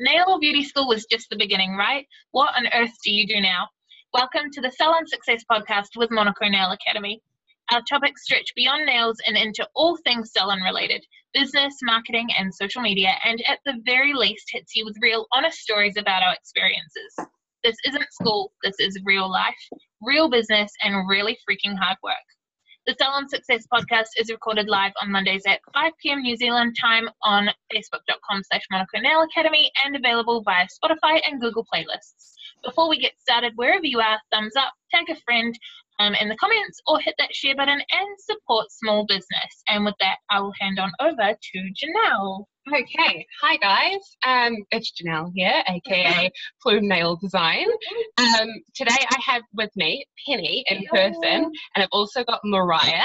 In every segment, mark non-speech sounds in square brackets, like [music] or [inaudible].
Nail Beauty School was just the beginning, right? What on earth do you do now? Welcome to the Salon Success podcast with Monaco Nail Academy. Our topics stretch beyond nails and into all things salon related business, marketing, and social media, and at the very least, hits you with real, honest stories about our experiences. This isn't school, this is real life, real business, and really freaking hard work. The Salon Success podcast is recorded live on Mondays at 5 p.m. New Zealand time on facebook.com slash Monaco Nail Academy and available via Spotify and Google playlists. Before we get started, wherever you are, thumbs up, tag a friend um, in the comments or hit that share button and support small business. And with that, I will hand on over to Janelle. Okay, hi guys. Um, it's Janelle here, aka [laughs] Plume Nail Design. Um, today I have with me Penny in person, and I've also got Mariah.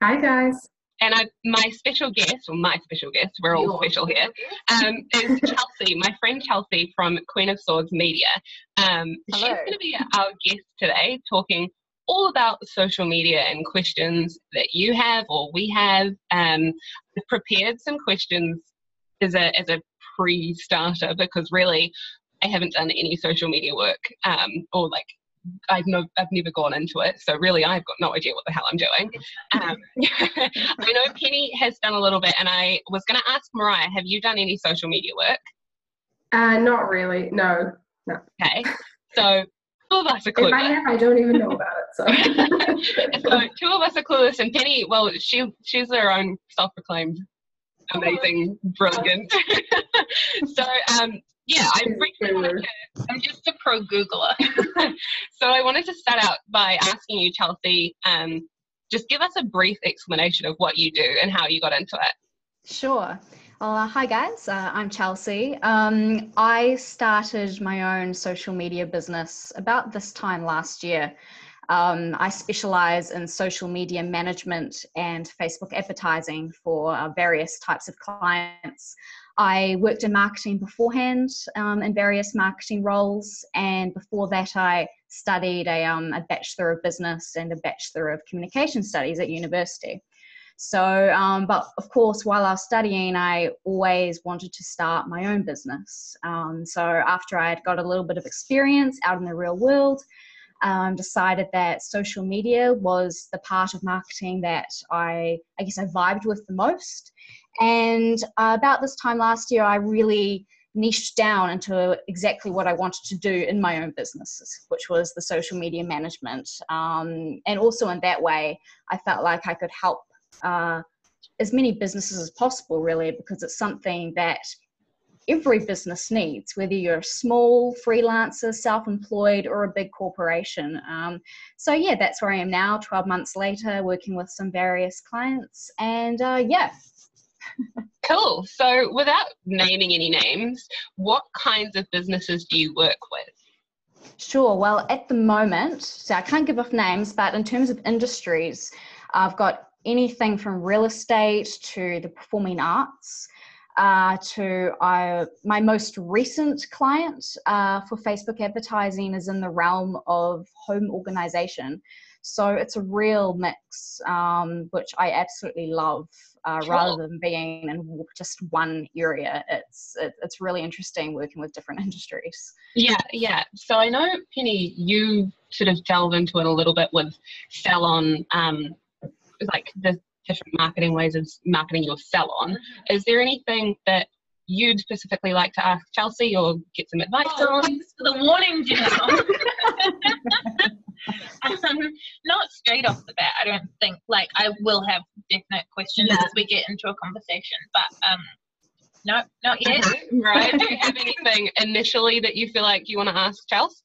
Hi guys. And I, my special guest, or my special guest, we're all special here, um, [laughs] is Chelsea, my friend Chelsea from Queen of Swords Media. Um, she's going to be our guest today, talking all about social media and questions that you have or we have. Um, I've prepared some questions as a as a pre-starter because really I haven't done any social media work um, or like I've no I've never gone into it, so really I've got no idea what the hell I'm doing. Um, [laughs] I know Penny has done a little bit, and I was going to ask Mariah, have you done any social media work? Uh, not really. No. No. Okay. So two of us are clueless. If I have, I don't even know about it. So. [laughs] so two of us are clueless, and Penny, well, she she's her own self-proclaimed amazing, brilliant. [laughs] so um, yeah, I'm, I'm just a pro Googler. [laughs] so I wanted to start out by asking you, Chelsea, um, just give us a brief explanation of what you do and how you got into it. Sure. Well, uh, hi guys, uh, I'm Chelsea. Um, I started my own social media business about this time last year. Um, I specialize in social media management and Facebook advertising for uh, various types of clients. I worked in marketing beforehand um, in various marketing roles, and before that, I studied a, um, a Bachelor of Business and a Bachelor of Communication Studies at university. So, um, but of course, while I was studying, I always wanted to start my own business. Um, so, after I had got a little bit of experience out in the real world, um, decided that social media was the part of marketing that I, I guess, I vibed with the most. And uh, about this time last year, I really niched down into exactly what I wanted to do in my own businesses, which was the social media management. Um, and also in that way, I felt like I could help uh, as many businesses as possible, really, because it's something that every business needs, whether you're a small freelancer, self employed, or a big corporation. Um, so, yeah, that's where I am now, 12 months later, working with some various clients. And uh, yeah. cool. So, without naming any names, what kinds of businesses do you work with? Sure. Well, at the moment, so I can't give off names, but in terms of industries, I've got anything from real estate to the performing arts uh, to uh, my most recent client uh, for Facebook advertising is in the realm of home organization. So it's a real mix, um, which I absolutely love. Uh, sure. Rather than being in just one area, it's it, it's really interesting working with different [laughs] industries. Yeah, yeah. So I know Penny, you sort of delve into it a little bit with salon, um, like the different marketing ways of marketing your salon. Is there anything that you'd specifically like to ask Chelsea or get some advice oh, on? Thanks for the warning, Janelle. [laughs] [laughs] um, not straight off the bat, I don't think. Like, I will have definite questions yeah. as we get into a conversation, but um, no, not yet. [laughs] right. Do you have anything initially that you feel like you want to ask Chelsea?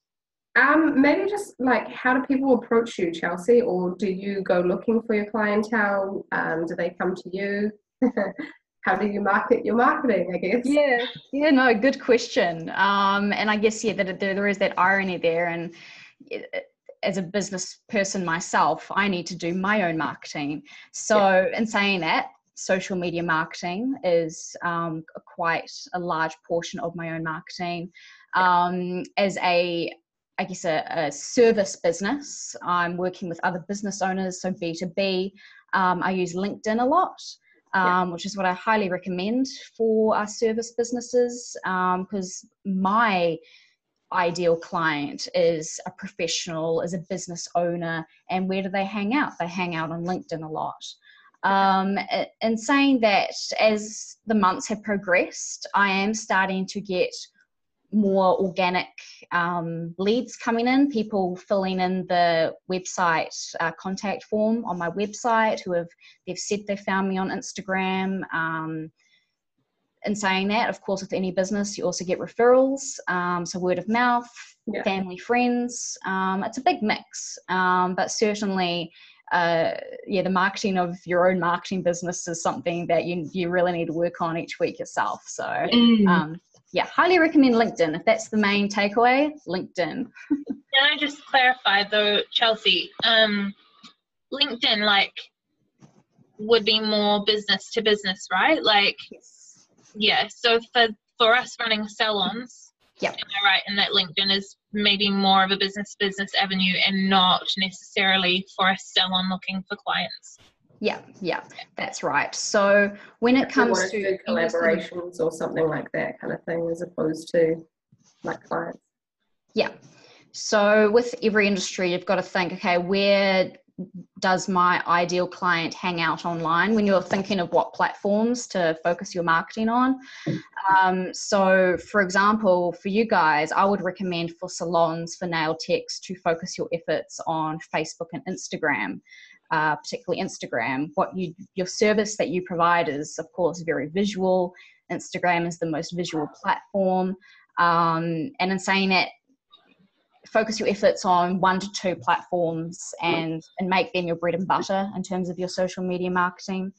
Um, maybe just like how do people approach you, Chelsea, or do you go looking for your clientele? Um, do they come to you? [laughs] how do you market your marketing? I guess. Yeah, yeah, no, good question. Um, and I guess yeah, that there, there is that irony there, and as a business person myself, I need to do my own marketing. So, yeah. in saying that, social media marketing is um, quite a large portion of my own marketing. Um, as a I guess, a, a, service business. I'm working with other business owners, so B2B. Um, I use LinkedIn a lot. um, which is what I highly recommend for our service businesses because um, my ideal client is a professional, is a business owner, and where do they hang out? They hang out on LinkedIn a lot. Um, and saying that as the months have progressed, I am starting to get more organic um, leads coming in, people filling in the website uh, contact form on my website who have they've said they found me on Instagram. Um, in saying that, of course, with any business, you also get referrals, um, so word of mouth, yeah. family, friends. Um, it's a big mix, um, but certainly. Uh, yeah, the marketing of your own marketing business is something that you you really need to work on each week yourself. So, mm. um, yeah, highly recommend LinkedIn. If that's the main takeaway, LinkedIn. Can I just clarify though, Chelsea? Um, LinkedIn, like, would be more business to business, right? Like, yes. yeah. So for for us running salons, yeah, right in that LinkedIn is maybe more of a business business avenue and not necessarily for a salon looking for clients? Yeah, yeah, that's right. So when it comes to collaborations or something like that kind of thing, as opposed to like clients. Yeah. So with every industry, you've got to think, okay, where does my ideal client hang out online when you're thinking of what platforms to focus your marketing on? Um, so, for example, for you guys, I would recommend for salons, for nail techs, to focus your efforts on Facebook and Instagram uh, particularly Instagram. What you your service that you provide is, of course, very visual. Instagram is the most visual platform, um, and in saying that, focus your efforts on one to two platforms and and make them your bread and butter in terms of your social media marketing.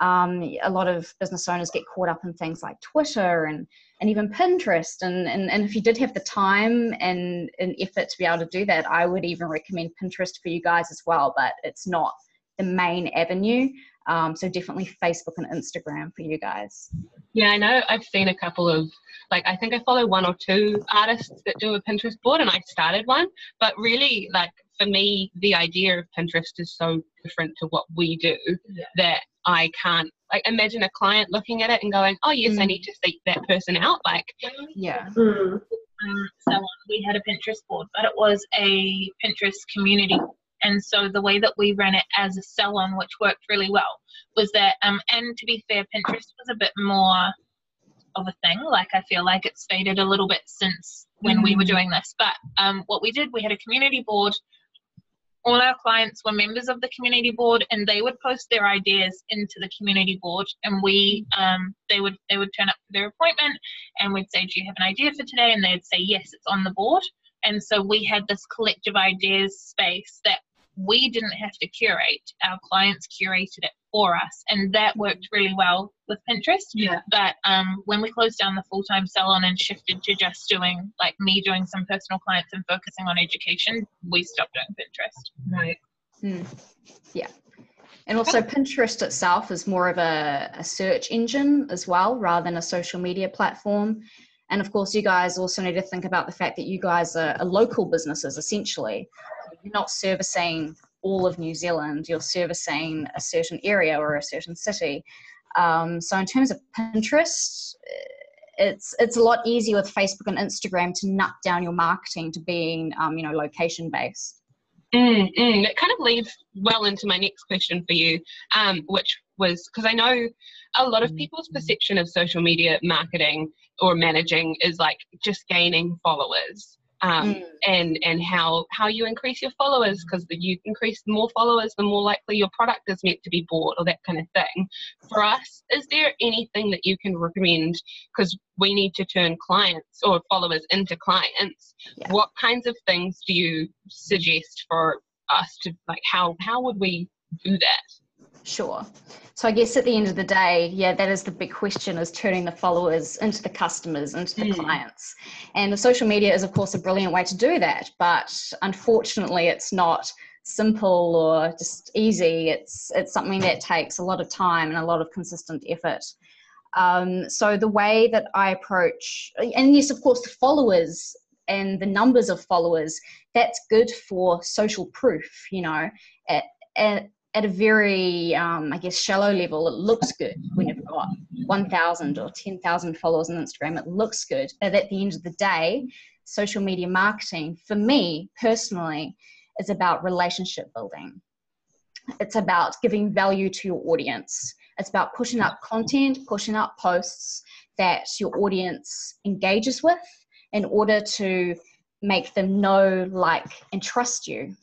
Um, a lot of business owners get caught up in things like Twitter and and even Pinterest. And, and, and if you did have the time and, and effort to be able to do that, I would even recommend Pinterest for you guys as well, but it's not the main avenue. Um, so definitely Facebook and Instagram for you guys. Yeah, I know I've seen a couple of like I think I follow one or two artists that do a Pinterest board and I started one, but really like for me the idea of Pinterest is so different to what we do yeah. that I can't like imagine a client looking at it and going, "Oh yes, mm. I need to seek that person out." Like, yeah. Mm. Um, so we had a Pinterest board, but it was a Pinterest community. And so the way that we ran it as a salon, which worked really well, was that, um, and to be fair, Pinterest was a bit more of a thing. Like I feel like it's faded a little bit since when mm. we were mm. doing this. But um, what we did, we had a community board all our clients were members of the community board and they would post their ideas into the community board and we um, they would they would turn up for their appointment and we'd say do you have an idea for today? And they'd say yes it's on the board. And so we had this collective ideas space that we didn't have to curate. Our clients curated it for us and that worked really well with pinterest. Yeah. But um, when we closed down the full-time salon and shifted to just doing like me doing some personal clients and focusing on education we stopped doing pinterest. Right. Mm. yeah. And also pinterest itself is more of a, a search engine as well rather than a social media platform. And of course you guys also need to think about the fact that you guys are, are local businesses essentially you're not servicing all of New Zealand, you're servicing a certain area or a certain city. Um, so in terms of Pinterest, it's it's a lot easier with Facebook and Instagram to nut down your marketing to being um, you know location based. Mm, mm. It kind of leads well into my next question for you, um, which was because I know a lot of people's perception of social media marketing or managing is like just gaining followers um, mm. and and how how you increase your followers because the you increase more followers the more likely your product is meant to be bought or that kind of thing for us is there anything that you can recommend because we need to turn clients or followers into clients yeah. what kinds of things do you suggest for us to like how how would we do that Sure. So I guess at the end of the day, yeah, that is the big question is turning the followers into the customers, into the mm. clients. And the social media is of course a brilliant way to do that, but unfortunately it's not simple or just easy. It's it's something that takes a lot of time and a lot of consistent effort. Um, so the way that I approach, and yes, of course, the followers and the numbers of followers, that's good for social proof, you know. And at a very, um, I guess, shallow level, it looks good when you've got 1,000 or 10,000 followers on Instagram. It looks good. But at the end of the day, social media marketing, for me personally, is about relationship building. It's about giving value to your audience. It's about pushing up content, pushing up posts that your audience engages with in order to make them know, like, and trust you.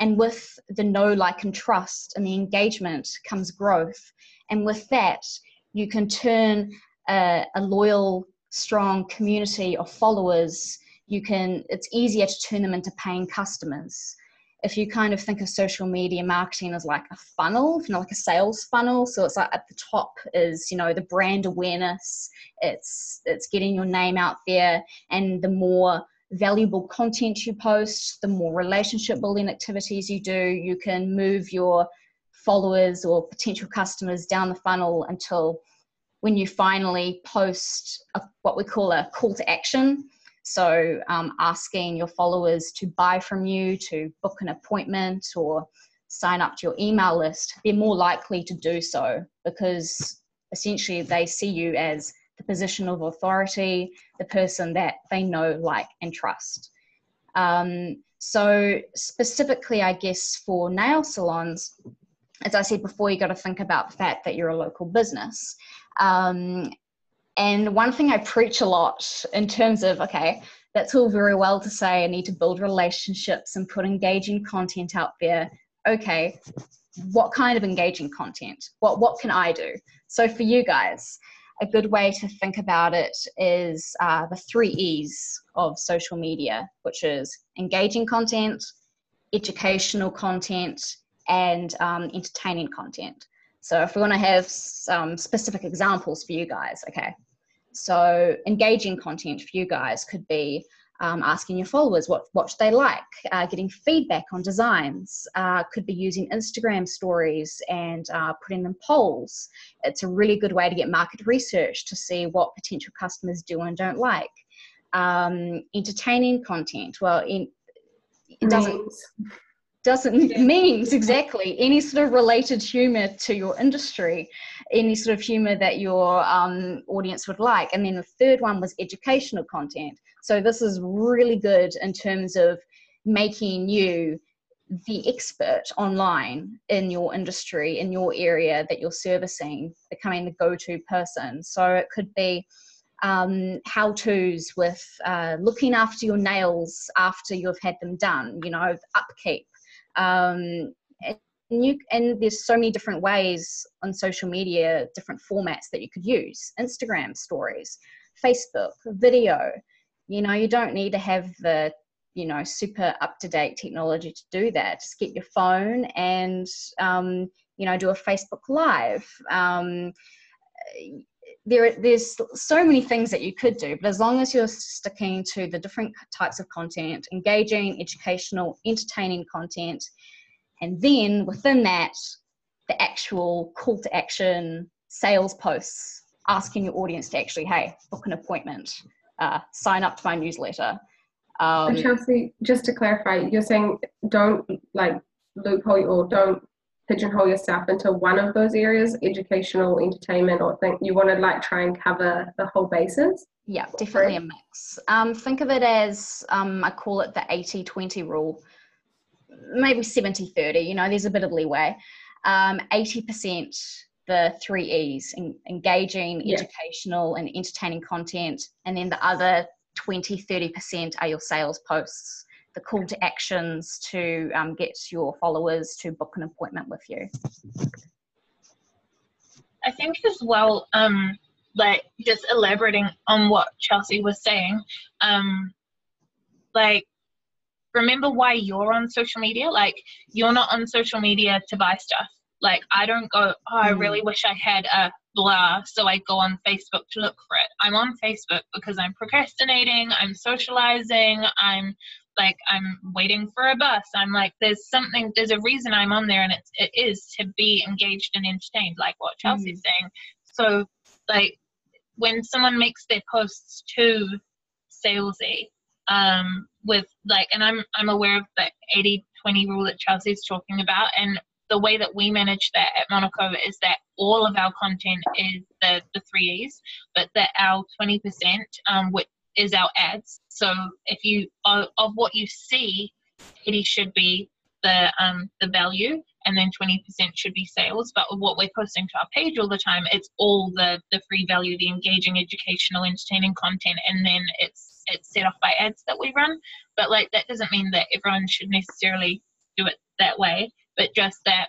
And with the know, like, and trust and the engagement comes growth. And with that, you can turn a, a loyal, strong community of followers. You can, it's easier to turn them into paying customers if you kind of think of social media marketing as like a funnel, you know, like a sales funnel. So it's like at the top is, you know, the brand awareness. It's it's getting your name out there, and the more valuable content you post, the more relationship building activities you do, you can move your followers or potential customers down the funnel until when you finally post a, what we call a call to action. So, um, asking your followers to buy from you, to book an appointment, or sign up to your email list, they're more likely to do so because essentially they see you as the position of authority, the person that they know, like, and trust. Um, so, specifically, I guess for nail salons, as I said before, you got to think about the fact that you're a local business. Um, and one thing I preach a lot in terms of, okay, that's all very well to say I need to build relationships and put engaging content out there. Okay, what kind of engaging content? What what can I do? So for you guys, a good way to think about it is uh, the three E's of social media, which is engaging content, educational content, and um, entertaining content. So if we want to have some specific examples for you guys, okay. So engaging content for you guys could be um, asking your followers what what they like, uh, getting feedback on designs. Uh, could be using Instagram stories and uh, putting them polls. It's a really good way to get market research to see what potential customers do and don't like. Um, entertaining content. Well, in, it doesn't doesn't means exactly any sort of related humor to your industry any sort of humor that your um, audience would like. And then the third one was educational content. So this is really good in terms of making you the expert online in your industry in your area that you're servicing becoming the go-to person. So it could be um, how to's with uh, looking after your nails after you've had them done, you know, upkeep, um, and you and there's so many different ways on social media, different formats that you could use. Instagram stories, Facebook, video. You know, you don't need to have the you know super up to date technology to do that. Just get your phone and um, you know do a Facebook Live. Um, there, there's so many things that you could do, but as long as you're sticking to the different types of content, engaging, educational, entertaining content, and then within that, the actual call to action sales posts, asking your audience to actually, hey, book an appointment, uh, sign up to my newsletter. Um, Chelsea, just to clarify, you're saying don't like loophole or don't pigeonhole yourself into one of those areas educational entertainment or think you want to like try and cover the whole bases? Yeah definitely a mix. Um, think of it as um, i call it the 80 20 rule. Maybe 70 30 you know there's a bit of leeway. Um, 80% the three e's engaging yeah. educational and entertaining content and then the other 20 30% are your sales posts the call to actions to um, get your followers to book an appointment with you? I think as well, um, like just elaborating on what Chelsea was saying, um, like remember why you're on social media. Like you're not on social media to buy stuff. Like I don't go, oh, I hmm. really wish I had a blah, so I go on Facebook to look for it. I'm on Facebook because I'm procrastinating, I'm socializing, I'm like I'm waiting for a bus. I'm like there's something there's a reason I'm on there and it's it is to be engaged and entertained, like what Chelsea's mm. saying. So like when someone makes their posts too salesy, um, with like and I'm I'm aware of the 80 20 rule that Chelsea's talking about and the way that we manage that at Monaco is that all of our content is the, the three E's, but that our 20%, um, which is our ads. So if you, of, of what you see, 80 should be the um, the value and then 20% should be sales but what we're posting to our page all the time it's all the the free value the engaging educational entertaining content and then it's it's set off by ads that we run but like that doesn't mean that everyone should necessarily do it that way but just that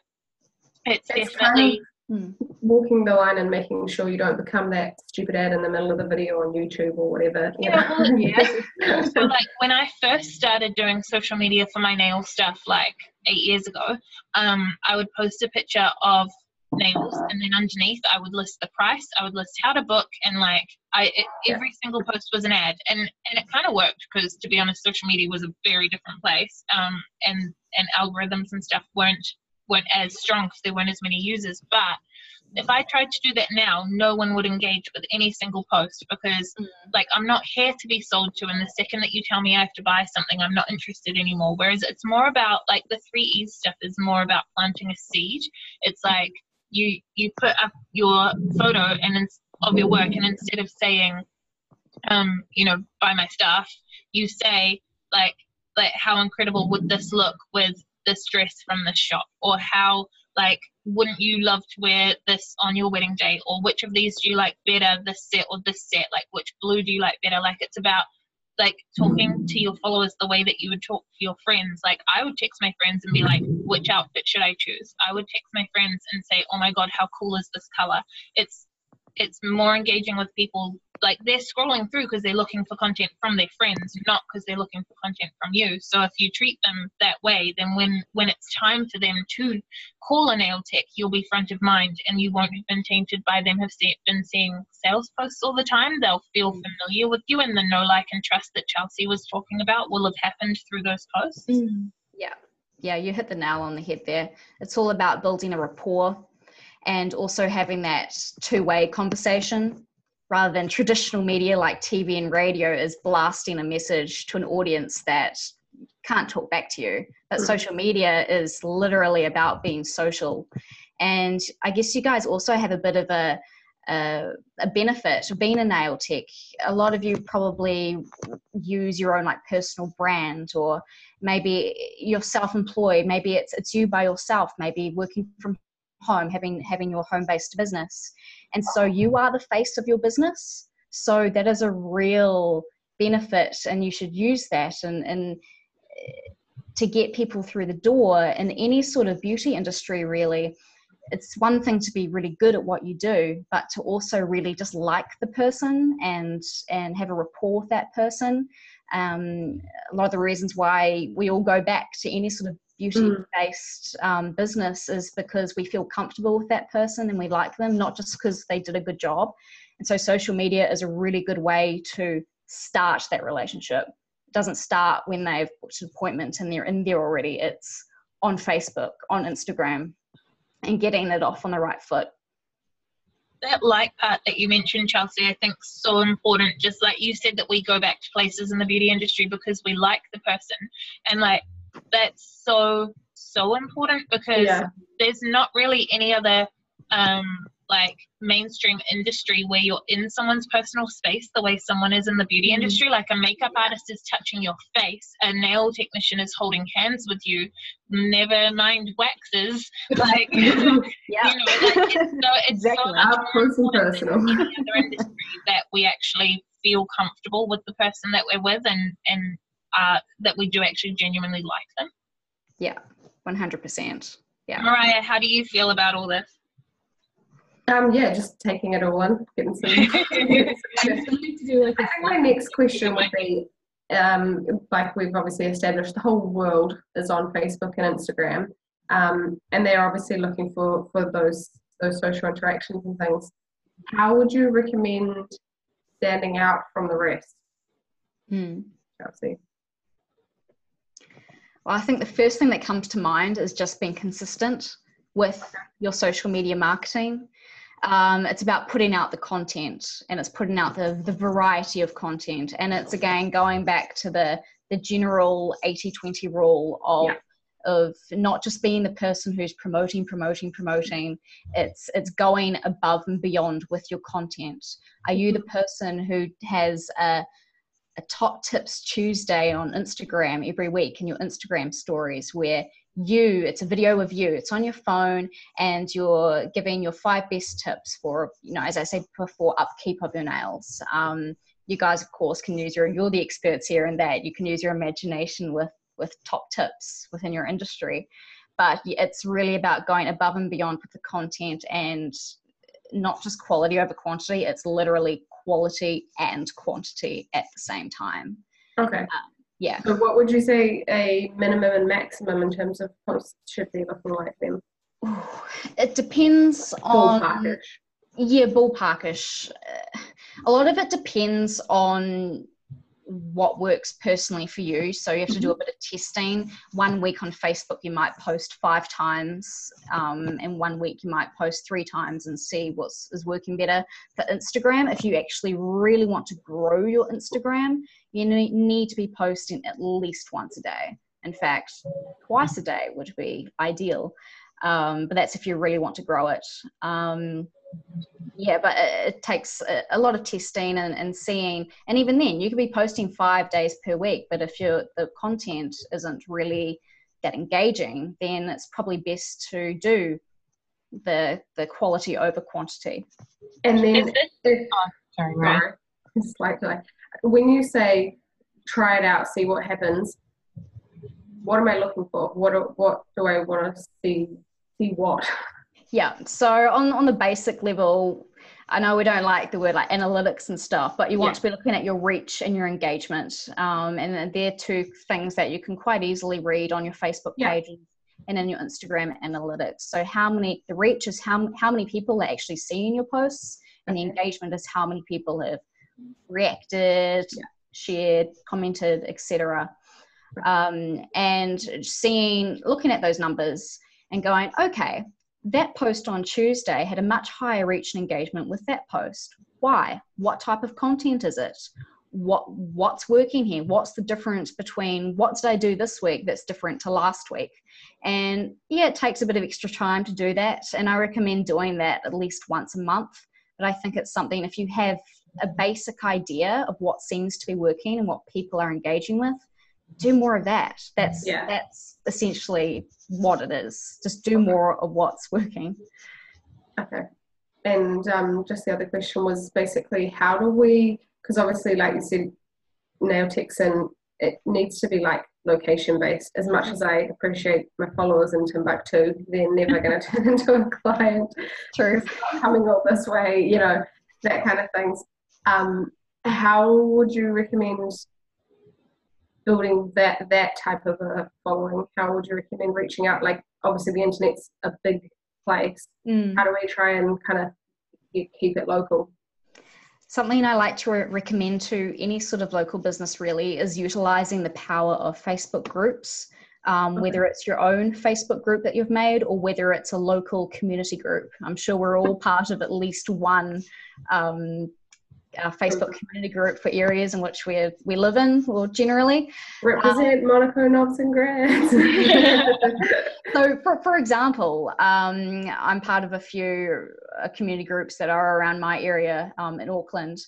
it's, it's definitely kind of Hmm. walking the line and making sure you don't become that stupid ad in the middle of the video on YouTube or whatever. Yeah, well, yeah. [laughs] so like when I first started doing social media for my nail stuff, like eight years ago, um, I would post a picture of nails and then underneath I would list the price, I would list how to book, and like I it, every single post was an ad, and and it kind of worked because to be honest, social media was a very different place, um, and and algorithms and stuff weren't weren't as strong because there weren't as many users. But if I tried to do that now, no one would engage with any single post because, mm. like, I'm not here to be sold to. And the second that you tell me I have to buy something, I'm not interested anymore. Whereas it's more about, like, the three E's stuff is more about planting a seed. It's like you you put up your photo and of your work, and instead of saying, um, you know, buy my stuff, you say like, like, how incredible would this look with this dress from this shop? Or how like wouldn't you love to wear this on your wedding day? Or which of these do you like better this set or this set? Like which blue do you like better? Like it's about like talking to your followers the way that you would talk to your friends. Like i would text my friends and be like which outfit should i choose? I would text my friends and say oh my god how cool is this color? It's it's more engaging with people like they're scrolling through because they're looking for content from their friends not because they're looking for content from you. So if you treat them that way then when when it's time for them to call a nail tech you'll be front of mind and you won't have been tainted by them have been seeing sales posts all the time. They'll feel mm. familiar with you and the know like and trust that chelsea was talking about will have happened through those posts. Mm. yeah. Yeah you hit the nail on the head there. It's all about building a rapport and also having that two-way conversation rather than traditional media like TV and radio is blasting a message to an audience that can't talk back to you. But mm. social media is literally about being social. And I guess you guys also have a bit of a, a, a benefit of being a nail tech. A lot of you probably use your own like personal brand, or maybe you're self-employed. Maybe it's it's you by yourself. Maybe working from home, having having your home-based business. And so you are the face of your business. So that is a real benefit and you should use that and and eh, to get people through the door in any sort of beauty industry really. It's one thing to be really good at what you do but to also really just like the person and and have a rapport with that person. Um, a lot of the reasons why we all go back to any sort of beauty based um, business is because we feel comfortable with that person and we like them, not just because they did a good job. And so social media is a really good way to start that relationship. It doesn't start when they've booked an appointment and they're in there already. It's on Facebook, on Instagram, and getting it off on the right foot. That like part that you mentioned, Chelsea, I think so important. Just like you said, that we go back to places in the beauty industry because we like the person. And like that's so so important because yeah. there's not really any other um like mainstream industry where you're in someone's personal space the way someone is in the beauty mm-hmm. industry like a makeup artist is touching your face a nail technician is holding hands with you never mind waxes like yeah. [laughs] you know like it's so it's exactly. so much more [laughs] personal than any other industry that we actually feel comfortable with the person that we're with and and uh, that we do actually genuinely like them. Yeah, 100%. Yeah. Mariah, how do you feel about all this? Um, yeah, just taking it all in, getting some. [laughs] I think my next question would be, um, like we've obviously established, the whole world is on Facebook and Instagram, um, and they're obviously looking for for those those social interactions and things. How would you recommend standing out from the rest? Hmm. Chelsea. Well, I think the first thing that comes to mind is just being consistent with your social media marketing. Um, it's about putting out the content and it's putting out the, the variety of content. And it's again going back to the, the general 80 20 rule of yeah. of not just being the person who's promoting promoting promoting it's it's going above and beyond with your content are you the person who has a a top tips Tuesday on Instagram every week in your Instagram stories where you it's a video of you it's on your phone and you're giving your five best tips for you know as i said before upkeep of your nails. Um, you guys of course can use your you're the experts here in that. You can use your imagination with with top tips within your industry. But it's really about going above and beyond with the content and not just quality over quantity. It's literally quality and quantity at the same time. Okay. Um, yeah. So what would you say a minimum and maximum in terms of posts should be looking like then it depends on yeah ballparkish. A lot of it depends on what works personally for you. So you have to do a mm-hmm. bit of testing. One week on Facebook, you might post five times, um, and one week you might post three times and see what's is working better. For Instagram, if you actually really want to grow your Instagram, you need to be posting at least once a day. In fact, twice a day would be ideal. Um, but that's if you really want to grow it. Um, yeah but it takes a lot of testing and, and seeing and even then you could be posting five days per week but if your the content isn't really that engaging then it's probably best to do the the quality over quantity. And then if, oh, sorry right. it's like, like when you say try it out see what happens what am i looking for? What what do i want to see see what [laughs] Yeah. So on on the basic level, I know we don't like the word like analytics and stuff, but you want yeah. to be looking at your reach and your engagement. Um, and they're two things that you can quite easily read on your Facebook page and in your Instagram analytics. So how many the reach is how how many people are actually seeing your posts, and the engagement is how many people have reacted, yeah. shared, commented, etc. Um, and seeing looking at those numbers and going, okay, that post on Tuesday had a much higher reach and engagement with that post. Why? What type of content is it? What what's working here? What's the difference between what did I do this week that's different to last week? And yeah, it takes a bit of extra time to do that, and I recommend doing that at least once a month. But I think it's something if you have a basic idea of what seems to be working and what people are engaging with, do more of that. That's yeah. that's essentially what it is. Just do more of what's working. Okay. And um, just the other question was basically how do we? Because obviously, like you said, nail techs and it needs to be like location based. As much as I appreciate my followers in Timbuktu, they're never going [laughs] to turn into a client. True. Coming all this way, you know, that kind of things. Um, how would you recommend building that that type of a following how would you recommend reaching out like obviously the internet's a big place mm. how do we try and kind of keep it local Something I like to re- recommend to any sort of local business really is utilizing the power of Facebook groups, um, okay. whether it's your own Facebook group that you've made or whether it's a local community group. I'm sure we're all [laughs] part of at least one um, our Facebook community group for areas in which we we live in, or generally represent um, Monaco knobs and grass. [laughs] so, for for example, um, I'm part of a few uh, community groups that are around my area um, in Auckland,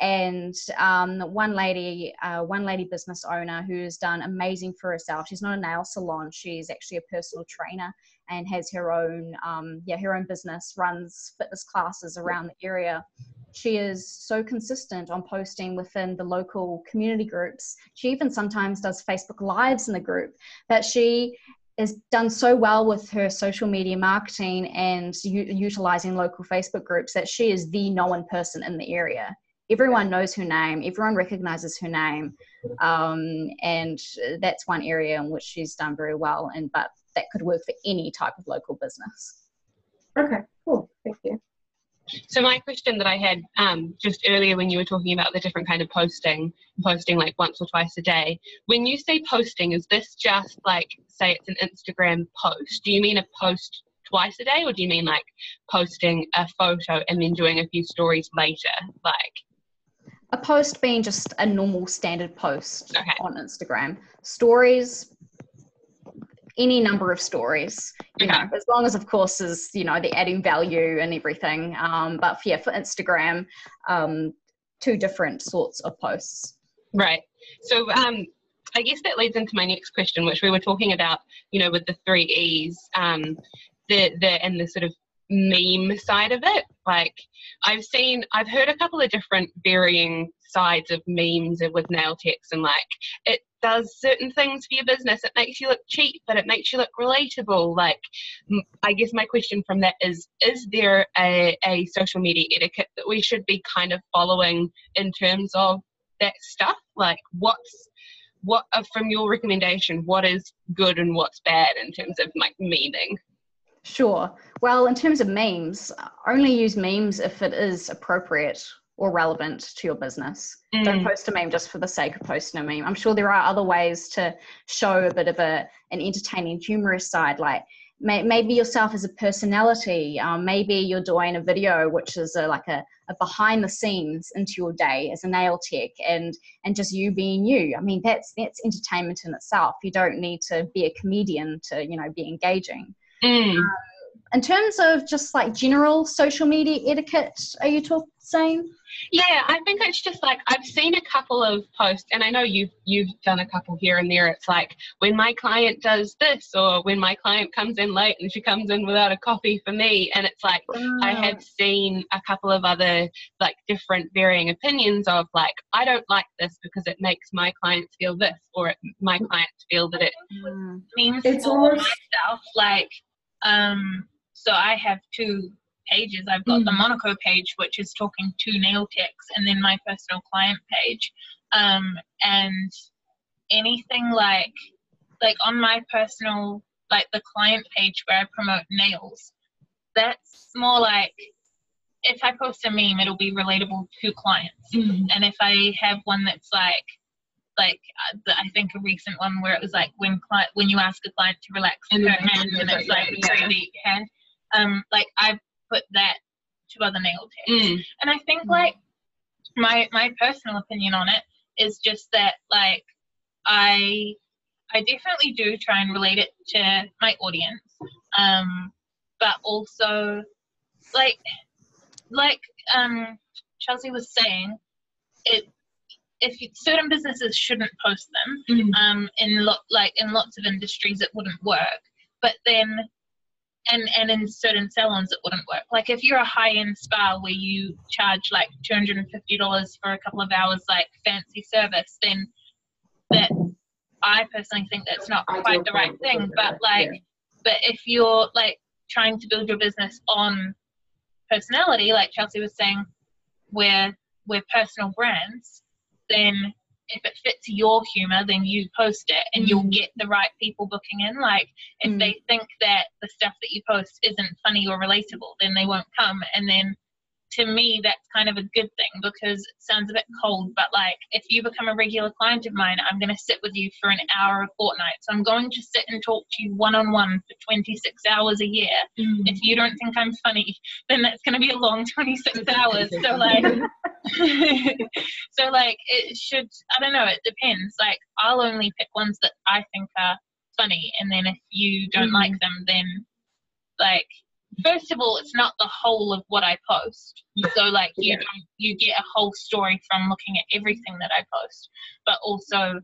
and um, one lady, uh, one lady business owner who's done amazing for herself. She's not a nail salon; she's actually a personal trainer and has her own um, yeah her own business, runs fitness classes around the area she is so consistent on posting within the local community groups. She even sometimes does Facebook Lives in the group, but she has done so well with her social media marketing and u- utilizing local Facebook groups that she is the known person in the area. Everyone knows her name, everyone recognizes her name, um, and that's one area in which she's done very well. And but that could work for any type of local business. Okay, cool. Thank you. So my question that I had um, just earlier when you were talking about the different kind of posting, posting like once or twice a day. When you say posting, is this just like say it's an Instagram post? Do you mean a post twice a day, or do you mean like posting a photo and then doing a few stories later? Like a post being just a normal standard post okay. on Instagram. Stories any number of stories you okay. know as long as of course is you know the adding value and everything um, but yeah for instagram um, two different sorts of posts right so um, i guess that leads into my next question which we were talking about you know with the three e's um, the the and the sort of meme side of it. Like I've seen, I've heard a couple of different varying sides of memes with nail techs, and like it does certain things for your business. It makes you look cheap, but it makes you look relatable. Like, I guess my question from that is: Is there a, a social media etiquette that we should be kind of following in terms of that stuff? Like, what's what uh, from your recommendation? What is good and what's bad in terms of like meaning? Sure. Well, in terms of memes, only use memes if it is appropriate or relevant to your business. Mm. Don't post a meme just for the sake of posting a meme. I'm sure there are other ways to show a bit of a an entertaining, humorous side, like may, maybe yourself as a personality. Um, maybe you're doing a video which is a, like a, a, behind the scenes into your day as a nail tech, and and just you being you. I mean, that's that's entertainment in itself. You don't need to be a comedian to you know be engaging. Mm. Um, in terms of just like general social media etiquette, are you talking saying? Yeah, I think it's just like I've seen a couple of posts, and I know you've you've done a couple here and there. It's like when my client does this, or when my client comes in late and she comes in without a coffee for me, and it's like I have seen a couple of other like different varying opinions of like I don't like this because it makes my clients feel this, or it, my clients feel that it mm. means it's for almost... myself like um, so I have two pages. I've got mm. the Monaco page, which is talking to nail techs, and then my personal client page. Um, and anything like like on my personal like the client page where I promote nails, that's more like if I post a meme, it'll be relatable to clients. Mm. And if I have one that's like like uh, I think a recent one where it was like when client when you ask a client to relax her hand and it's like yeah. hand. Um, like I've put that to other nail techs, mm. and I think like my my personal opinion on it is just that like I I definitely do try and relate it to my audience, um, but also like like um Chelsea was saying, it if certain businesses shouldn't post them, mm um, in lot like in lots of industries it wouldn't work. But then, and and in certain salons it wouldn't work. Like if you're a high end spa where you charge like two hundred and fifty dollars for a couple of hours, like fancy service, then that I personally think that's not quite the right thing. But like, yeah. but if you're like trying to build your business on personality, like Chelsea was saying, where we're personal brands, then if it fits your humor, then you post it and mm. you'll get the right people booking in. Like if mm. they think that the stuff that you post isn't funny or relatable, then they won't come. And then to me, that's kind of a good thing because it sounds a bit cold, but like if you become a regular client of mine, I'm going to sit with you for an hour a fortnight. So I'm going to sit and talk to you one on one for 26 hours a year. Mm. If you don't think I'm funny, then that's going to be a long [laughs] 26 hours. So like, [laughs] so like it should, I don't know, it depends. Like I'll only pick ones that I think are funny. And then if you don't mm. like them, then like first of all, it's not the whole of what I post. So like you yeah. you get a whole story from looking at everything that I post. But also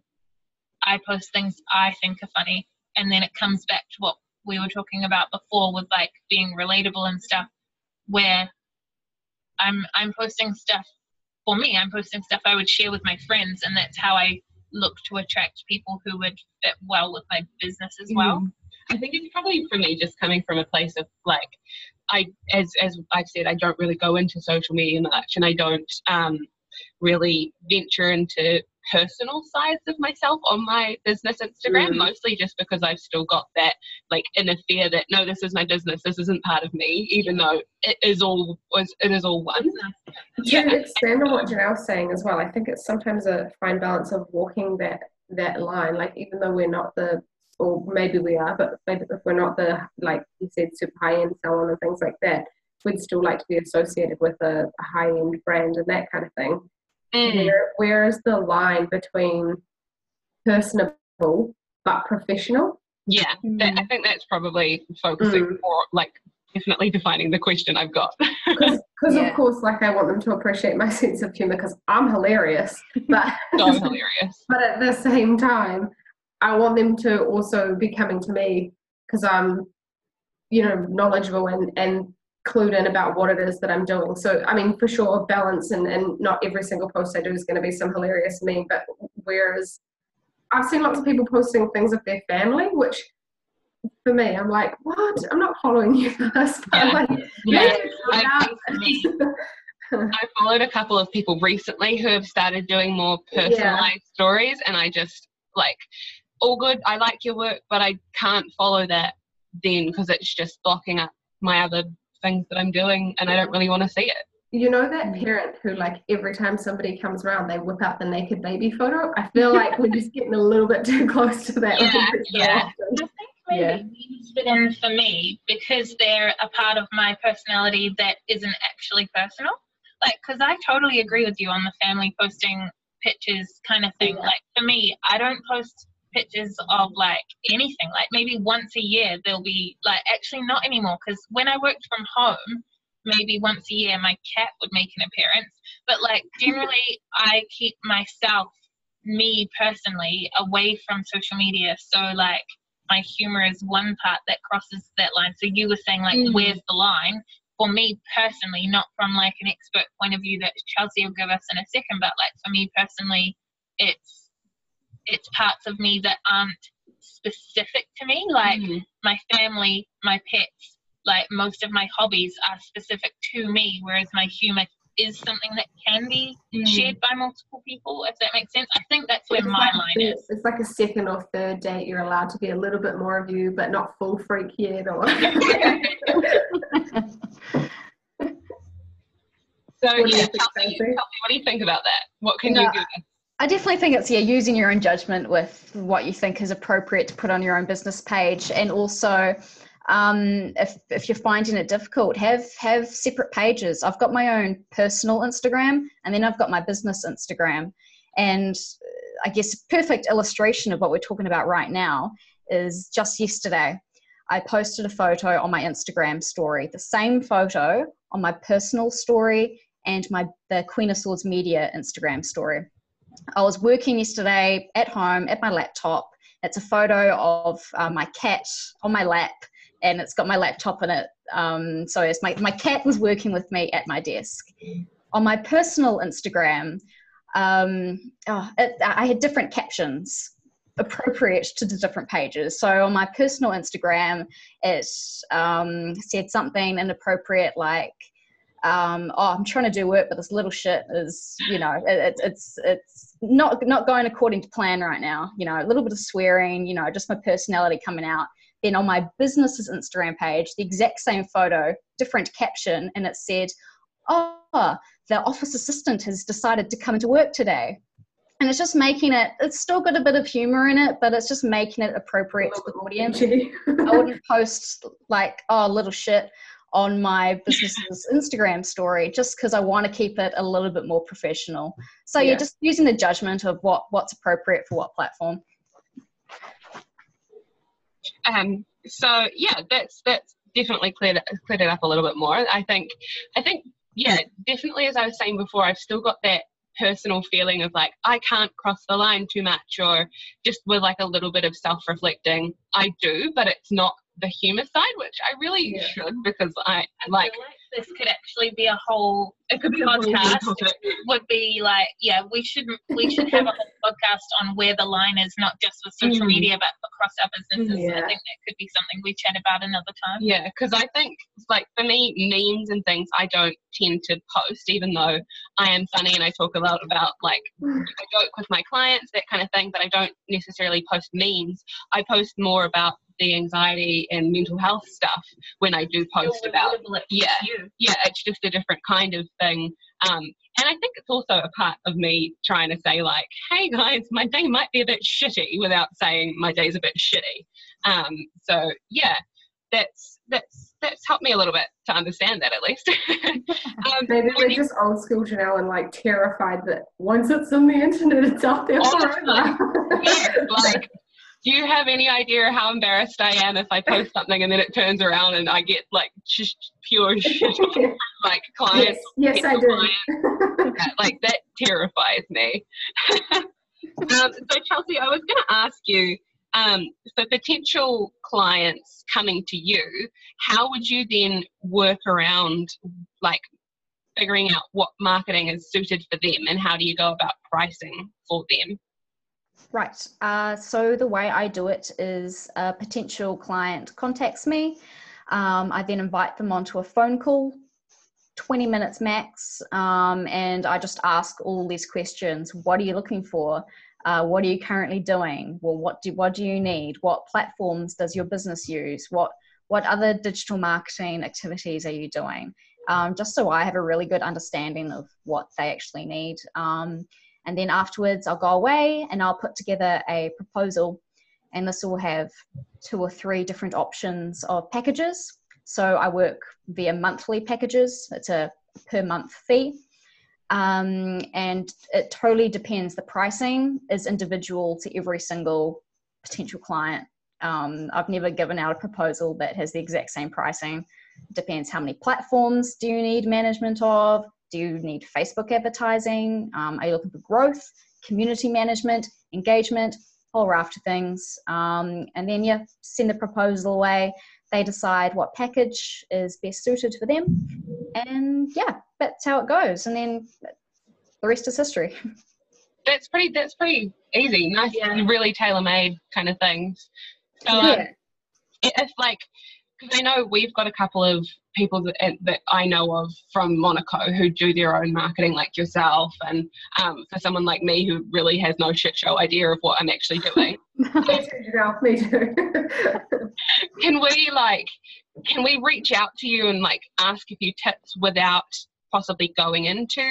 I post things I think are funny and then it comes back to what we were talking about before with like being relatable and stuff where I'm I'm posting stuff for me, I'm posting stuff I would share with my friends and that's how I look to attract people who would fit well with my business as well. Mm. I think it's probably for me just coming from a place of like I as as I've said, I don't really go into social media much and I don't um, really venture into personal sides of myself on my business Instagram, mm. mostly just because I've still got that like inner fear that no, this is my business, this isn't part of me, even though it is all it is all one. To yeah. expand on what Janelle's saying as well, I think it's sometimes a fine balance of walking that that line. Like even though we're not the or maybe we are, but maybe if we're not the like you said super high end salon and things like that, we'd still like to be associated with a, a high end brand and that kind of thing. Mm. Where where is the line between personable but professional? Yeah, that, I think that's probably focusing mm. more like definitely defining the question I've got. Because [laughs] yeah. of course, like I want them to appreciate my [laughs] sense of humor because I'm hilarious, but so hilarious. [laughs] But at the same time, I want them to also be coming to me because I'm, you know, knowledgeable and and clued in about what it is that I'm doing. So I mean, for sure, balance and and not every single post I do is going to be some hilarious meme, but whereas I've seen lots of people posting things of their family, which for me, I'm like, what? I'm not following you [laughs] first. Yeah. Like, yeah. I, I followed a couple of people recently who have started doing more personalized yeah. stories, and I just like, all good. I like your work, but I can't follow that then because it's just blocking up my other things that I'm doing, and I don't really want to see it. You know that mm. parent who, like, every time somebody comes around, they whip out the naked baby photo. I feel like we're just getting a little bit too close to that. Yeah, [laughs] yeah. I think maybe yeah. fit in for me because they're a part of my personality that isn't actually personal. Like, because I totally agree with you on the family posting pictures kind of thing. Yeah. Like, for me, I don't post pictures of like anything. Like, maybe once a year there'll be like actually not anymore because when I worked from home maybe once a year my cat would make an appearance. But like [laughs] generally, I keep myself, me personally, away from social media. So like my humor is one part that crosses that line. So you were saying like, mm. where's the line? For me personally, not from like an expert point of view that Chelsea will give us in a second, but like for me personally, it's it's parts of me that aren't specific to me, like mm. my family, my pets, like most of my hobbies are specific to me, whereas my humor is something that can be mm. shared by multiple people, if that makes sense. I think that's where it's my like line is. It's like a second or third date, you're allowed to be a little bit more of you, but not full freak yet. Or [laughs] so, yeah, Chelsea, what do you think about that? What can you do? I definitely think it's yeah using your own judgment with what you think is appropriate to put on your own business page, and also um, if, if you're finding it difficult have have separate pages. I've got my own personal instagram and then i've got my business instagram. And uh, i guess a perfect illustration of what we're talking about right now is just yesterday i posted a photo on my instagram story the same photo on my personal story and my the queen of swords media instagram story i was working yesterday at home at my laptop it's a photo of uh, my cat on my lap and it's got my laptop in it. Um, so it's my, my cat was working with me at my desk. On my personal Instagram, um, oh, it, I had different captions appropriate to the different pages. So on my personal Instagram, it um, said something inappropriate like, um, "Oh, I'm trying to do work, but this little shit is, you know, it, it's it's not not going according to plan right now. You know, a little bit of swearing, you know, just my personality coming out." then on my business's Instagram page, the exact same photo, different caption, and it said, Oh, the office assistant has decided to come to work today. And it's just making it, it's still got a bit of humor in it, but it's just making it appropriate to the audience. I wouldn't post like, oh, little shit on my business's Instagram story just because I want to keep it a little bit more professional. So yeah. you're just using the judgment of what what's appropriate for what platform. Um, so yeah, that's that's definitely cleared cleared it up a little bit more. I think I think yeah, definitely as I was saying before, I've still got that personal feeling of like I can't cross the line too much or just with like a little bit of self reflecting. I do, but it's not the humor side, which I really yeah. should because I, I like, like this could actually be a whole it could be podcast would be like yeah we should we should have a whole podcast on where the line is not just with social mm. media but across our businesses yeah. i think that could be something we chat about another time yeah because i think like for me memes and things i don't tend to post even though i am funny and i talk a lot about like [sighs] i joke with my clients that kind of thing but i don't necessarily post memes i post more about the anxiety and mental health stuff when I do post about yeah yeah it's just a different kind of thing um, and I think it's also a part of me trying to say like hey guys my day might be a bit shitty without saying my day's a bit shitty um, so yeah that's that's that's helped me a little bit to understand that at least. [laughs] um, Maybe we're just old school Janelle and like terrified that once it's on the internet, it's out there forever. yeah, [laughs] like do you have any idea how embarrassed I am if I post something and then it turns around and I get like just pure shit [laughs] like clients? Yes, yes I do. like that terrifies me. [laughs] um, so Chelsea, I was going to ask you um, for potential clients coming to you, how would you then work around like figuring out what marketing is suited for them and how do you go about pricing for them? Right. Uh, so the way I do it is a potential client contacts me. Um, I then invite them onto a phone call, 20 minutes max, um, and I just ask all these questions. What are you looking for? Uh, what are you currently doing? Well, what do what do you need? What platforms does your business use? What what other digital marketing activities are you doing? Um, just so I have a really good understanding of what they actually need. And then afterwards, I'll go away and I'll put together a proposal. And this will have two or three different options of packages. So I work via monthly packages, it's a per month fee. Um, and it totally depends. The pricing is individual to every single potential client. Um, I've never given out a proposal that has the exact same pricing. It depends how many platforms do you need management of? Do you need Facebook advertising? Um, are you looking for growth, community management, engagement, whole raft of things? Um, and then you send the proposal away. They decide what package is best suited for them. And yeah, that's how it goes. And then the rest is history. [laughs] That's pretty. That's pretty easy. Nice, yeah. really tailor made kind of things. So, um, yeah. if like because I know we've got a couple of people that, eh, that I know of from Monaco who do their own marketing, like yourself, and um, for someone like me who really has no shit show idea of what I'm actually [laughs] doing. me too. [laughs] can we like, can we reach out to you and like ask a few tips without possibly going into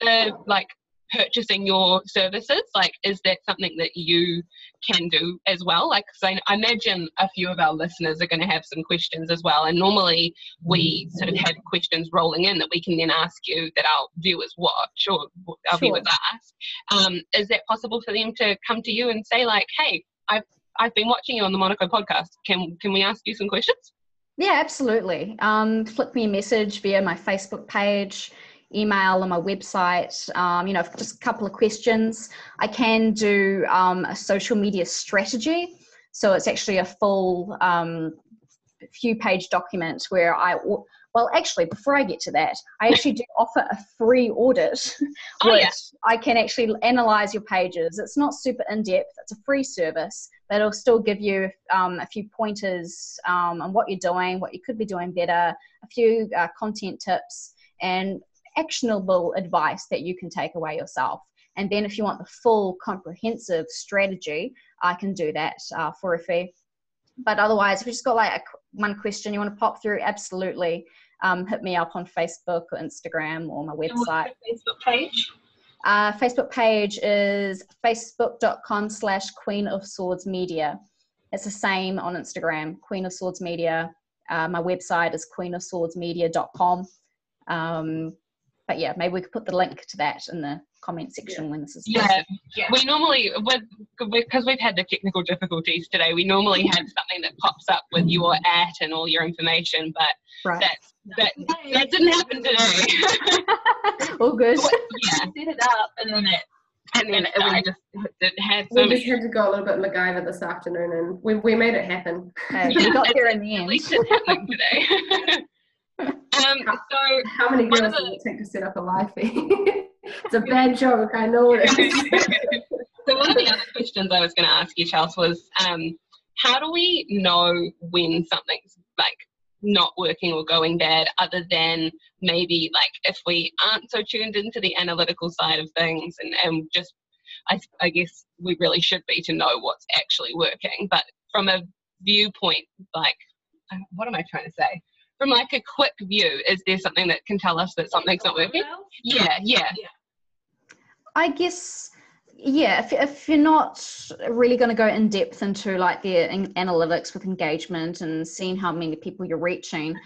the like purchasing your services? Like, is that something that you can do as well? Like, so I, imagine a few of our listeners are going to have some questions as well. And normally we sort of have questions rolling in that we can then ask you that our viewers watch or our sure. viewers ask. Um, is that possible for them to come to you and say, like, hey, I've I've been watching you on the Monaco podcast. Can can we ask you some questions? Yeah, absolutely. Um, flick me a message via my Facebook page email on my website, um, you know, just a couple of questions. I can do um, a social media strategy. So it's actually a full um, few page document where I, well, actually, before I get to that, I actually do offer a free audit, [laughs] oh, which yeah. I can actually analyze your pages. It's not super in depth, it's a free service, but it'll still give you um, a few pointers um, on what you're doing, what you could be doing better, a few uh, content tips, and actionable advice that you can take away yourself. And then if you want the full comprehensive strategy, I can do that uh, for a fee. But otherwise, if you just got like a, one question you want to pop through, absolutely um, hit me up on Facebook or Instagram or my website. Facebook page? Uh, Facebook page is facebook.com slash Queen of Swords Media. It's the same on Instagram, Queen of Swords Media. Uh, my website is queen of queenofswordsmedia.com. Um, but yeah, maybe we could put the link to that in the comment section yeah. when this is yeah. yeah. we normally with because we've had the technical difficulties today we normally have something that pops up with your at and all your information but right. that that that didn't happen today [laughs] all good yeah [laughs] set it up and then it and then it, we just it had so we just had to go a little bit MacGyver this afternoon and we, we made it happen. [laughs] yeah, we got here in the end. It's happening today. Um, so how many girls does it take to set up a live feed? [laughs] it's a bad joke, I know it. [laughs] so one of the other questions I was going to ask you, Charles, was um, how do we know when something's like not working or going bad other than maybe like if we aren't so tuned into the analytical side of things and, and just I, I guess we really should be to know what's actually working but from a viewpoint like what am i trying to say from like a quick view, is there something that can tell us that something's not working? Yeah, yeah. I guess, yeah, if, if you're not really going to go in depth into like the analytics with engagement and seeing how many people you're reaching,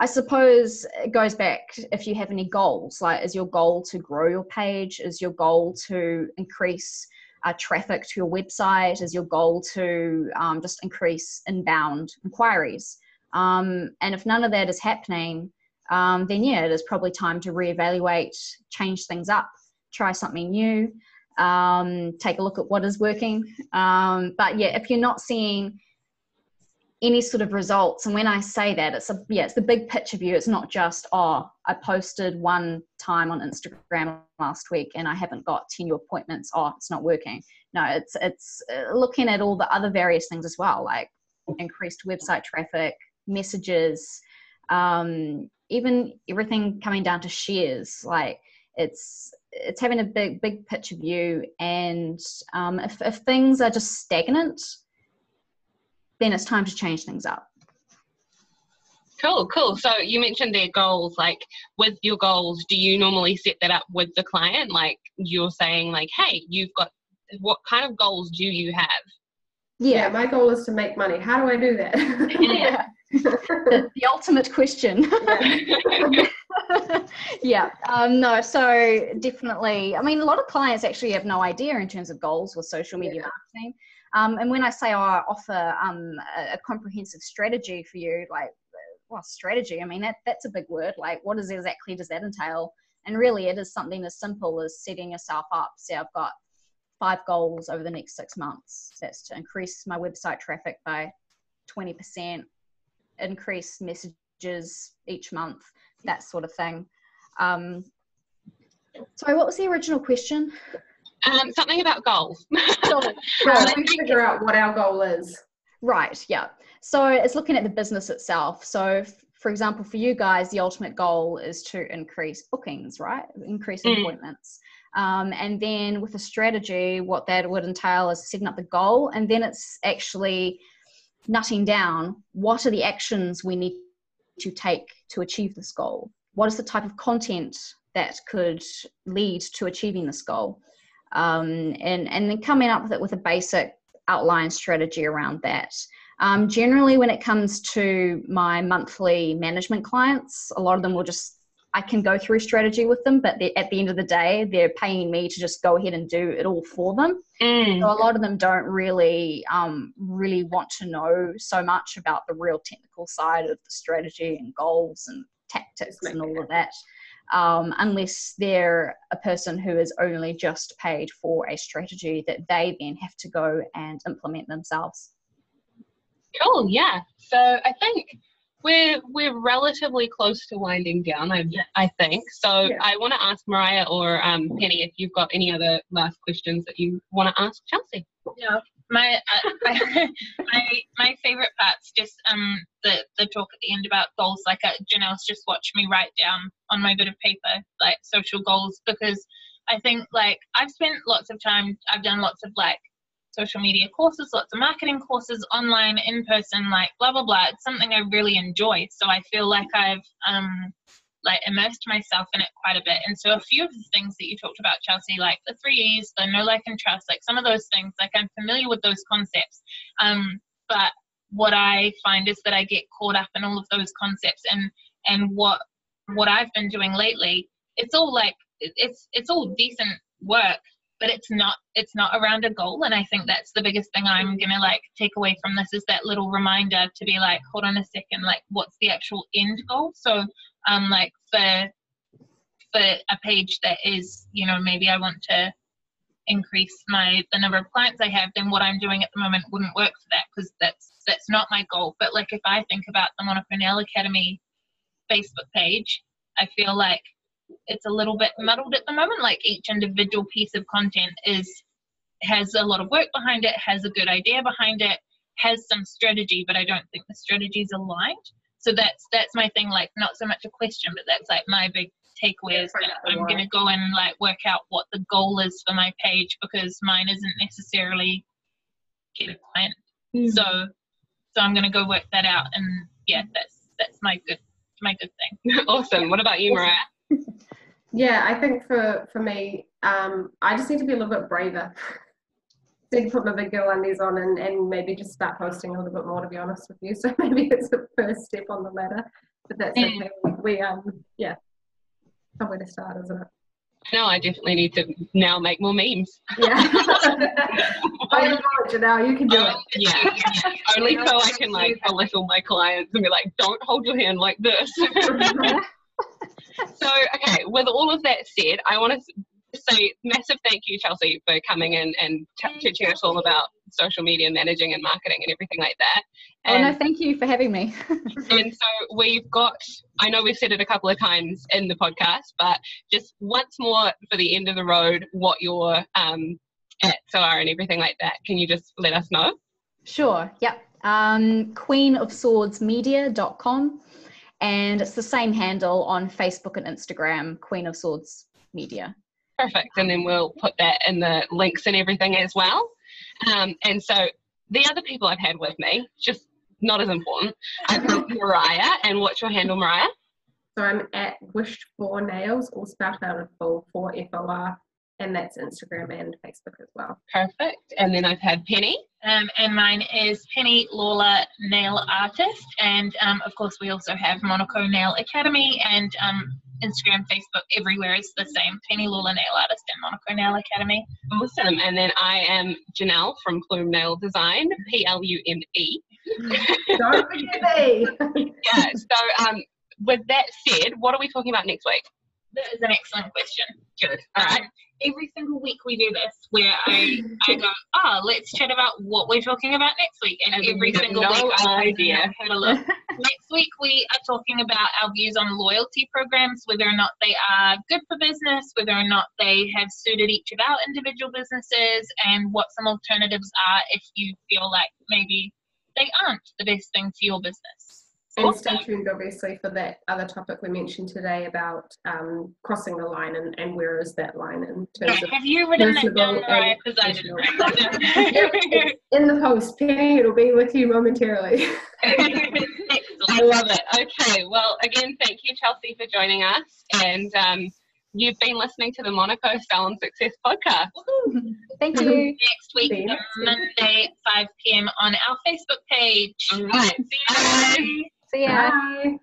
I suppose it goes back if you have any goals. Like, is your goal to grow your page? Is your goal to increase uh, traffic to your website? Is your goal to um, just increase inbound inquiries? Um, and if none of that is happening, um, then yeah, it is probably time to reevaluate, change things up, try something new, um, take a look at what is working. Um, but yeah, if you're not seeing any sort of results, and when I say that, it's a yeah, it's the big picture view. It's not just oh, I posted one time on Instagram last week and I haven't got ten new appointments. Oh, it's not working. No, it's it's uh, looking at all the other various things as well, like increased website traffic, messages, um, even everything coming down to shares. Like it's it's having a big big picture view, and um, if if things are just stagnant, then it's time to change things up. Cool, cool. So you mentioned their goals. Like with your goals, do you normally set that up with the client? Like you're saying, like, hey, you've got what kind of goals do you have? Yeah, yeah my goal is to make money. How do I do that? yeah. [laughs] the, the, ultimate question. Yeah. [laughs] yeah. Um, no, so definitely. I mean, a lot of clients actually have no idea in terms of goals with social media yeah. marketing. Um, and when I say oh, I offer um, a, a, comprehensive strategy for you, like, well, strategy, I mean, that, that's a big word. Like, what is exactly does that entail? And really, it is something as simple as setting yourself up. Say, I've got five goals over the next six months. That's to increase my website traffic by 20%, increase messages each month, that sort of thing. Um, sorry, what was the original question? Um, something about goals. so, well, we figure out what our goal is. Right, yeah. So it's looking at the business itself. So, for example, for you guys, the ultimate goal is to increase bookings, right? Increase mm. appointments. Um, and then with a strategy, what that would entail is setting up the goal, and then it's actually nutting down what are the actions we need to take to achieve this goal? What is the type of content that could lead to achieving this goal? Um, and, and then coming up with it with a basic outline strategy around that. Um, generally, when it comes to my monthly management clients, a lot of them will just I can go through strategy with them, but at the end of the day, they're paying me to just go ahead and do it all for them. Mm. So a lot of them don't really, um, really want to know so much about the real technical side of the strategy and goals and tactics and all of that, um, unless they're a person who is only just paid for a strategy that they then have to go and implement themselves. Cool. Yeah. So I think we're we're relatively close to winding down. I I think so. Yeah. I want to ask Mariah or um, Penny if you've got any other last questions that you want to ask Chelsea. Yeah, my uh, [laughs] my, my my favorite part's just um the the talk at the end about goals. Like uh, Janelle's just watched me write down on my bit of paper like social goals because I think like I've spent lots of time. I've done lots of like social media courses, lots of marketing courses, online, in person, like blah blah blah. It's something I really enjoy. So I feel like I've um like immersed myself in it quite a bit. And so a few of the things that you talked about, Chelsea, like the three E's, the know, like, and trust, like some of those things, like I'm familiar with those concepts. Um, but what I find is that I get caught up in all of those concepts and and what what I've been doing lately, it's all like it's it's all decent work but it's not it's not around a goal and i think that's the biggest thing i'm gonna like take away from this is that little reminder to be like hold on a second like what's the actual end goal? So um like for for a page that is you know maybe i want to increase my the number of clients i have then what i'm doing at the moment wouldn't work for that because that's that's not my goal. But like if i think about the monaco academy facebook page i feel like it's a little bit muddled at the moment. Like each individual piece of content is has a lot of work behind it, has a good idea behind it, has some strategy, but I don't think the strategy is aligned. So that's that's my thing. Like not so much a question, but that's like my big takeaway is that I'm gonna go and like work out what the goal is for my page because mine isn't necessarily get a client. Mm. So so I'm gonna go work that out and yeah, that's that's my good my good thing. [laughs] awesome. What about you, Mariah? Yeah, I think for for me, um, I just need to be a little bit braver. [laughs] need to put my big girl undies on and, and maybe just start posting a little bit more to be honest with you. [laughs] So maybe it's the first step on the ladder. But that's okay. We, um yeah, somewhere to start, isn't it? No, I definitely need to now make more memes. Yeah. [laughs] I you now. You can do um, it. Yeah, yeah. Only so I can like belittle my clients and be like, "Don't hold your hand like this." So, okay. With all of that said, I want to say massive thank you, Chelsea, for coming in and t- teaching us all about social media managing and marketing and everything like that. And, oh no, thank you for having me. [laughs] and so we've got, I know we've said it a couple of times in the podcast, but just once more for the end of the road, what your um, ads are and everything like that. Can you just let us know? Sure. Yep. Um, queenofswordsmedia.com and it's the same handle on Facebook and Instagram, Queen of Swords Media. Perfect. And then we'll put that in the links and everything as well. Um, and so the other people I've had with me, just not as important, I've got Mariah. And what's your handle, Mariah? So I'm at Wished for Nails, all spelled out in full, for F O R, and that's Instagram and Facebook as well. Perfect. And then I've had Penny. Um, and mine is Penny Lawler Nail Artist. And um, of course, we also have Monaco Nail Academy and um, Instagram, Facebook, everywhere is the same. Penny Lawler Nail Artist and Monaco Nail Academy. Awesome. And then I am Janelle from Plume Nail Design, P L U M E. Don't forget me. [laughs] yeah. So, um, with that said, what are we talking about next week? That is an excellent question. Good. All right every single week we do this where I, I go, oh, let's chat about what we're talking about next week. And, every single no week I idea. had a look. next week we are talking about our views on loyalty programs, whether or not they are good for business, whether or not they have suited each of our individual businesses, and what some alternatives are if you feel like maybe they aren't the best thing for your business. And stay tuned, obviously, for that other topic we mentioned today about um, crossing the line and, and where is that line in terms yeah, of. Have you written that down, Mariah? Because I didn't. in the post, Penny, it'll be with you momentarily. [laughs] I love it. Okay, well, again, thank you, Chelsea, for joining us. And um, you've been listening to the Monaco Salon Success podcast. Thank you. [laughs] Next week, Monday, 5 p.m. on our Facebook page. All right. See you. See ya. Bye.